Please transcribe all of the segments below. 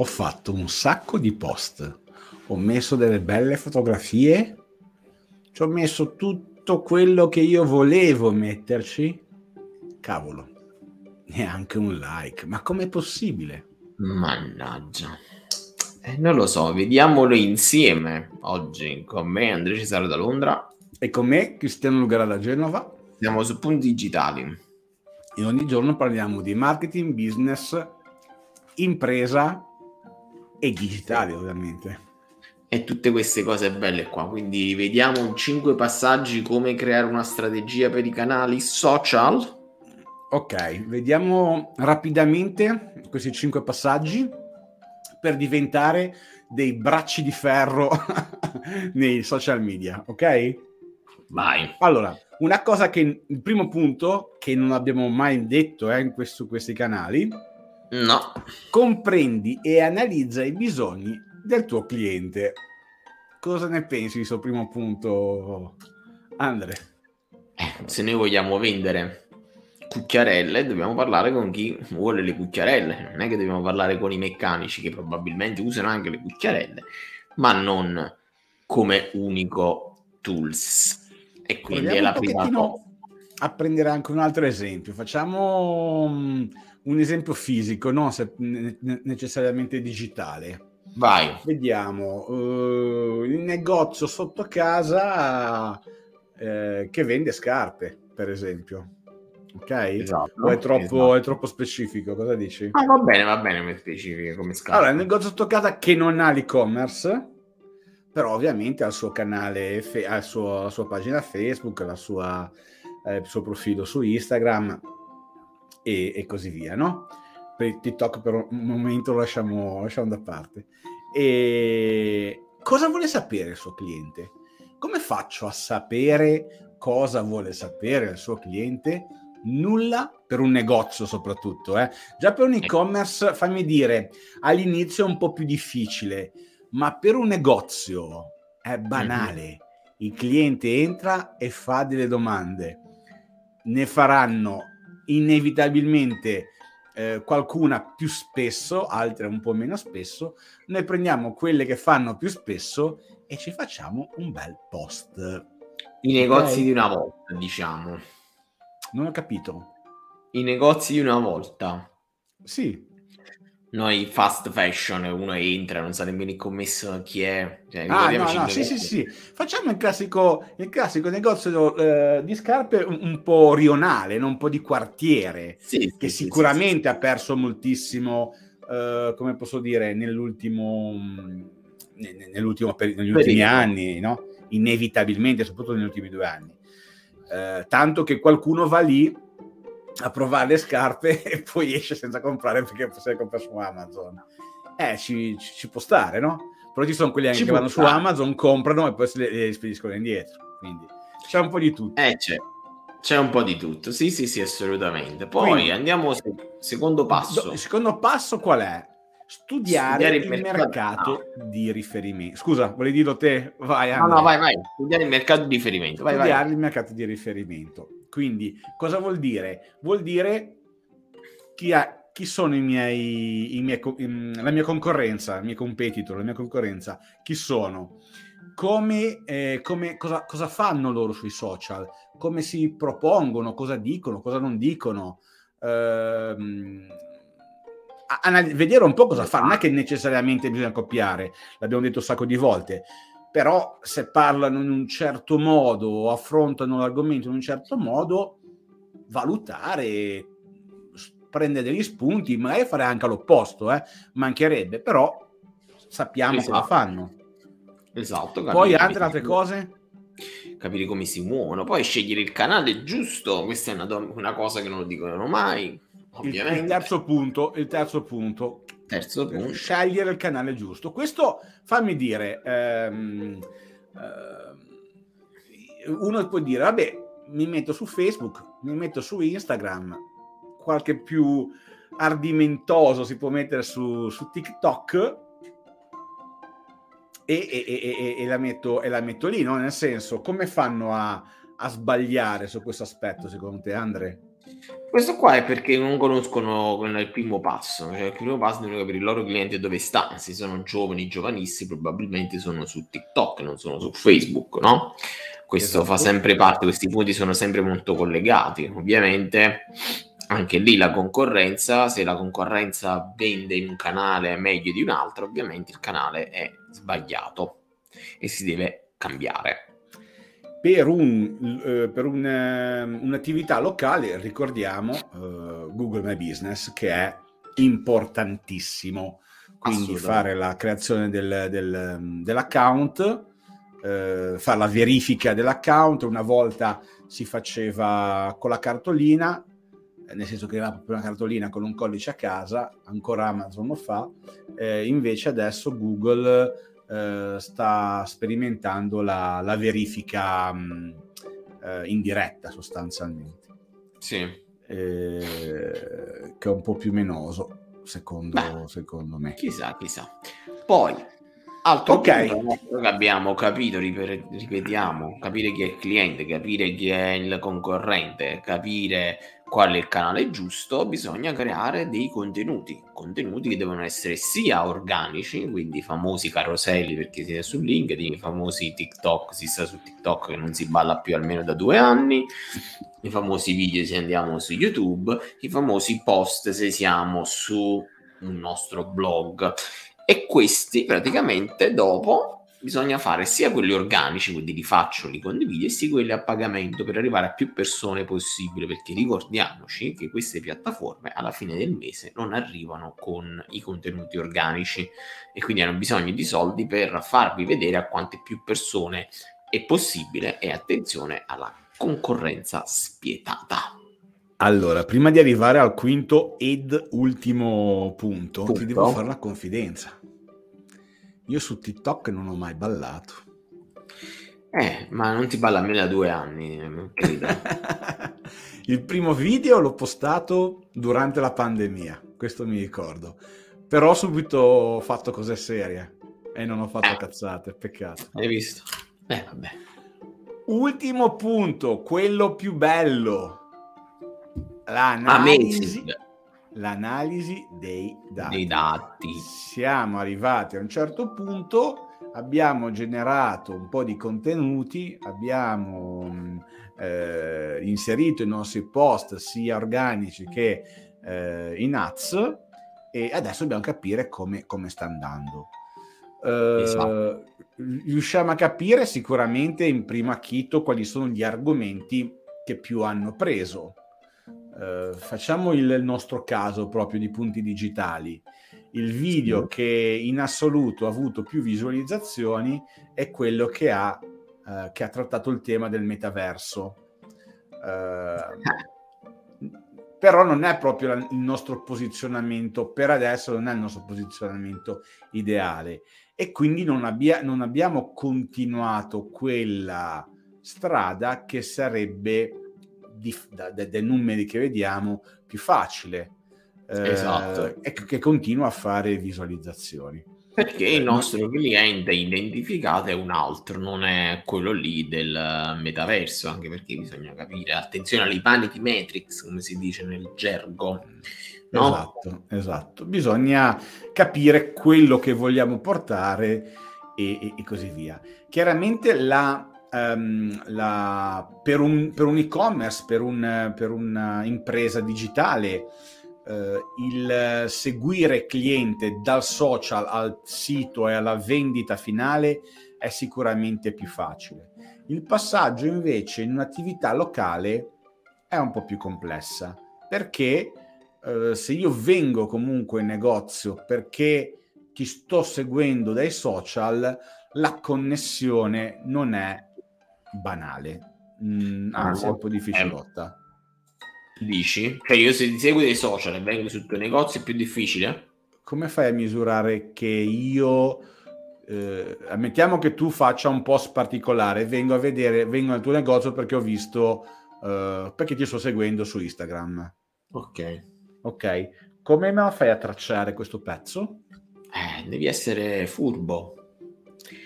ho fatto un sacco di post, ho messo delle belle fotografie, ci ho messo tutto quello che io volevo metterci. Cavolo, neanche un like, ma com'è possibile? Mannaggia. Eh, non lo so, vediamolo insieme oggi con me Andrea Cesare da Londra e con me Cristiano Lugara da Genova. Siamo su Punti Digitali. E ogni giorno parliamo di marketing, business, impresa e digitale ovviamente. E tutte queste cose belle qua. Quindi vediamo in cinque passaggi come creare una strategia per i canali social. Ok, vediamo rapidamente questi cinque passaggi per diventare dei bracci di ferro nei social media, ok? Vai. Allora, una cosa che il primo punto che non abbiamo mai detto eh, in questo, questi canali No. Comprendi e analizza i bisogni del tuo cliente. Cosa ne pensi di questo primo punto, Andre? Se noi vogliamo vendere cucchiarelle, dobbiamo parlare con chi vuole le cucchiarelle. Non è che dobbiamo parlare con i meccanici che probabilmente usano anche le cucchiarelle, ma non come unico tools. E quindi Proviamo è la prima cosa. A prendere anche un altro esempio. Facciamo mm, un esempio fisico, non se, necessariamente digitale. Vai. Vediamo, uh, il negozio sotto casa uh, che vende scarpe, per esempio. Ok? Esatto, o è troppo, esatto. è troppo specifico? Cosa dici? Ah, va bene, va bene come specifico, come scarpe. Allora, il negozio sotto casa che non ha l'e-commerce, però ovviamente ha il suo canale, ha il suo, la sua pagina Facebook, la sua, eh, il suo profilo su Instagram e, e così via, no? Per TikTok per un momento lo lasciamo, lasciamo da parte. E cosa vuole sapere il suo cliente? Come faccio a sapere cosa vuole sapere il suo cliente? Nulla per un negozio soprattutto. Eh? Già per un e-commerce, fammi dire, all'inizio è un po' più difficile, ma per un negozio è banale. Mm-hmm. Il cliente entra e fa delle domande. Ne faranno inevitabilmente eh, qualcuna più spesso, altre un po' meno spesso, noi prendiamo quelle che fanno più spesso e ci facciamo un bel post. I negozi okay. di una volta, diciamo. Non ho capito. I negozi di una volta. Sì, noi fast fashion, uno entra, non sa nemmeno il commesso chi è. Cioè, ah, no, no, sì, sì, sì. Facciamo il classico, il classico negozio eh, di scarpe un, un, po' rionale, non un po' di quartiere, sì, che sì, sicuramente sì, ha perso moltissimo, eh, come posso dire, nell'ultimo, nell'ultimo peri- negli ultimi anni, no? inevitabilmente, soprattutto negli ultimi due anni. Eh, tanto che qualcuno va lì a provare le scarpe e poi esce senza comprare perché se le compra su Amazon. Eh, ci, ci, ci, può stare, no? Però ci sono quelli che vanno su Amazon, comprano e poi le, le spediscono indietro. Quindi c'è un po' di tutto. Eh, c'è. C'è un po' di tutto, sì, sì, sì, assolutamente. Poi Quindi, andiamo al secondo passo. Il secondo passo qual è? Studiare, Studiare il, il, mercato, mercato no. di riferimento. Scusa, volevi dirlo te? Vai, Andrea. No, no, vai, vai. Studiare il mercato di riferimento. Vai, Studiare vai. il mercato di riferimento. Quindi, cosa vuol dire? Vuol dire chi, ha, chi sono i miei, i miei, la mia concorrenza, i miei competitor, la mia concorrenza, chi sono? Come, eh, come cosa, cosa, fanno loro sui social? Come si propongono? Cosa dicono? Cosa non dicono? Ehm, anal- vedere un po' cosa fanno, non è che necessariamente bisogna copiare, l'abbiamo detto un sacco di volte, però se parlano in un certo modo o affrontano l'argomento in un certo modo, valutare, prendere degli spunti, magari fare anche l'opposto, eh? mancherebbe, però sappiamo esatto. cosa fanno. Esatto. Poi altre, altre cose? Capire come si muovono, poi scegliere il canale giusto, questa è una, una cosa che non lo dicono mai. Ovviamente. Il, il terzo punto, il terzo punto, Terzo punto. Scegliere il canale giusto. Questo, fammi dire, ehm, eh, uno può dire, vabbè, mi metto su Facebook, mi metto su Instagram, qualche più ardimentoso si può mettere su, su TikTok e, e, e, e, la metto, e la metto lì, no? Nel senso, come fanno a, a sbagliare su questo aspetto, secondo te, Andre? Questo qua è perché non conoscono il primo passo, cioè il primo passo devono capire il loro cliente dove sta, se sono giovani, giovanissimi, probabilmente sono su TikTok, non sono su Facebook, no? Questo esatto. fa sempre parte, questi punti sono sempre molto collegati. Ovviamente anche lì la concorrenza, se la concorrenza vende in un canale meglio di un altro, ovviamente il canale è sbagliato e si deve cambiare. Per, un, eh, per un, eh, un'attività locale, ricordiamo eh, Google My Business, che è importantissimo. Quindi fare la creazione del, del, dell'account, eh, fare la verifica dell'account. Una volta si faceva con la cartolina, nel senso che era proprio una cartolina con un codice a casa, ancora Amazon lo fa, invece adesso Google eh, sta sperimentando la, la verifica mh, mm, eh, in diretta sostanzialmente. Sì. Eh, che è un po' più menoso, secondo, secondo me. Chissà, chissà. Poi, Altro ok, punto, abbiamo capito, ripetiamo, capire chi è il cliente, capire chi è il concorrente, capire qual è il canale giusto, bisogna creare dei contenuti, contenuti che devono essere sia organici, quindi i famosi caroselli perché siete su LinkedIn, i famosi TikTok, si sta su TikTok che non si balla più almeno da due anni, i famosi video se andiamo su YouTube, i famosi post se siamo su un nostro blog. E questi praticamente dopo bisogna fare sia quelli organici, quindi li faccio, li condivido, sia quelli a pagamento per arrivare a più persone possibile, perché ricordiamoci che queste piattaforme alla fine del mese non arrivano con i contenuti organici e quindi hanno bisogno di soldi per farvi vedere a quante più persone è possibile e attenzione alla concorrenza spietata. Allora, prima di arrivare al quinto ed ultimo punto, punto. ti devo fare una confidenza. Io su TikTok non ho mai ballato. Eh, ma non ti balla almeno da due anni. Il primo video l'ho postato durante la pandemia, questo mi ricordo. Però subito ho fatto cose serie e non ho fatto eh. cazzate, peccato. Hai visto? Eh, vabbè. Ultimo punto, quello più bello. L'analisi. Amazing l'analisi dei dati. dei dati. Siamo arrivati a un certo punto, abbiamo generato un po' di contenuti, abbiamo eh, inserito i nostri post sia organici che eh, in ads e adesso dobbiamo capire come, come sta andando. Eh, esatto. Riusciamo a capire sicuramente in primo acchito quali sono gli argomenti che più hanno preso Uh, facciamo il nostro caso proprio di punti digitali. Il video che in assoluto ha avuto più visualizzazioni è quello che ha, uh, che ha trattato il tema del metaverso. Uh, però non è proprio il nostro posizionamento, per adesso non è il nostro posizionamento ideale e quindi non, abbia, non abbiamo continuato quella strada che sarebbe di, da, da, dai numeri che vediamo più facile eh, esatto. e che continua a fare visualizzazioni. Perché il nostro cliente identificato è un altro, non è quello lì del metaverso, anche perché bisogna capire, attenzione alle vanity metrics, come si dice nel gergo. No? Esatto, esatto. Bisogna capire quello che vogliamo portare e, e, e così via. Chiaramente la um, la, per, un, per, un, e-commerce, per, un, per un'impresa digitale, uh, il seguire cliente dal social al sito e alla vendita finale è sicuramente più facile. Il passaggio invece in un'attività locale è un po' più complessa perché uh, se io vengo comunque in negozio perché ti sto seguendo dai social, la connessione non è banale, mm, anzi è un po' difficilotta. Eh, dici? Cioè io se ti seguo dei social e vengo sul tuo negozio è più difficile? Come fai a misurare che io... Eh, ammettiamo che tu faccia un post particolare, vengo a vedere, vengo al tuo negozio perché ho visto, eh, perché ti sto seguendo su Instagram. Ok. Ok. Come me lo fai a tracciare questo pezzo? Eh, devi essere furbo.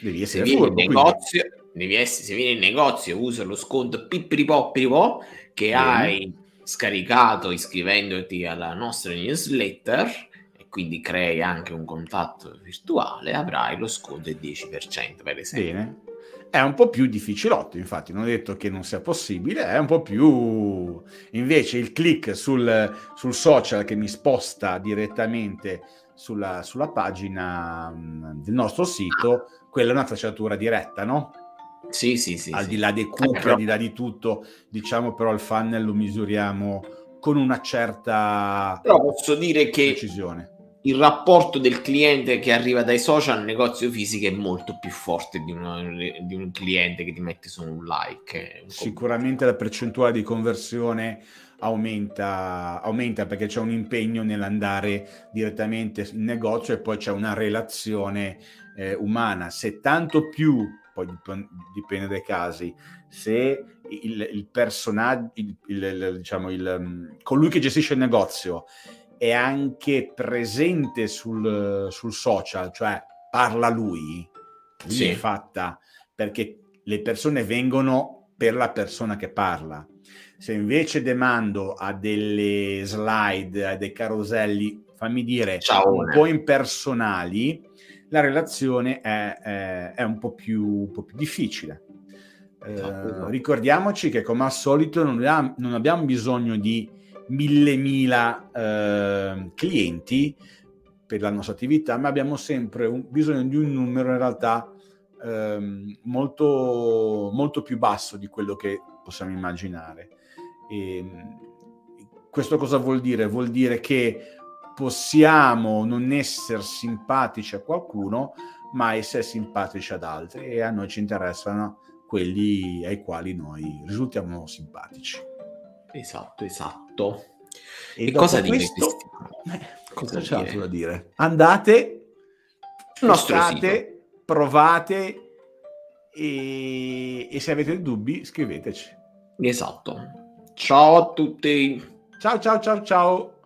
Devi essere Se furbo. Negozio, quindi devi essere, se vieni in negozio usa lo sconto pippiripoppiripo che Bene. hai scaricato iscrivendoti alla nostra newsletter e quindi crei anche un contatto virtuale, avrai lo sconto del 10% per esempio. Bene. È un po' più difficilotto, infatti, non ho detto che non sia possibile, è un po' più... Invece il click sul, sul social che mi sposta direttamente sulla, sulla pagina mm, del nostro sito, quella è una tracciatura diretta, no? Sì, sì, sì. Al sì. di là dei cookie, al di là di tutto, diciamo però il funnel lo misuriamo con una certa però posso dire che precisione. il rapporto del cliente che arriva dai social al negozio fisico è molto più forte di, una, di un cliente che ti mette su un like. Sicuramente la percentuale di conversione aumenta, aumenta perché c'è un impegno nell'andare direttamente in negozio e poi c'è una relazione eh, umana. Se tanto più, poi dip- dipende dai casi, se il, il personaggio, il, il, diciamo, il, colui che gestisce il negozio è anche presente sul, sul social, cioè parla lui, lì sì. è fatta perché le persone vengono per la persona che parla. Se invece demando a delle slide, a dei caroselli, fammi dire, Ciao, un po' impersonali, la relazione è, è, è un, po più, un, po più, difficile. Eh, ricordiamoci che come al solito non abbiamo, non abbiamo bisogno di mille mila eh, clienti per la nostra attività, ma abbiamo sempre un, bisogno di un numero in realtà eh, molto, molto più basso di quello che possiamo immaginare. E ehm, questo cosa vuol dire? Vuol dire che possiamo non essere simpatici a qualcuno, ma essere simpatici ad altri e a noi ci interessano quelli ai quali noi risultiamo simpatici. Esatto, esatto. E, e cosa questo, dire? Eh, cosa c'è altro da dire? Andate, testate, provate e, e se avete dubbi scriveteci. Esatto. Ciao a tutti. Ciao ciao ciao ciao.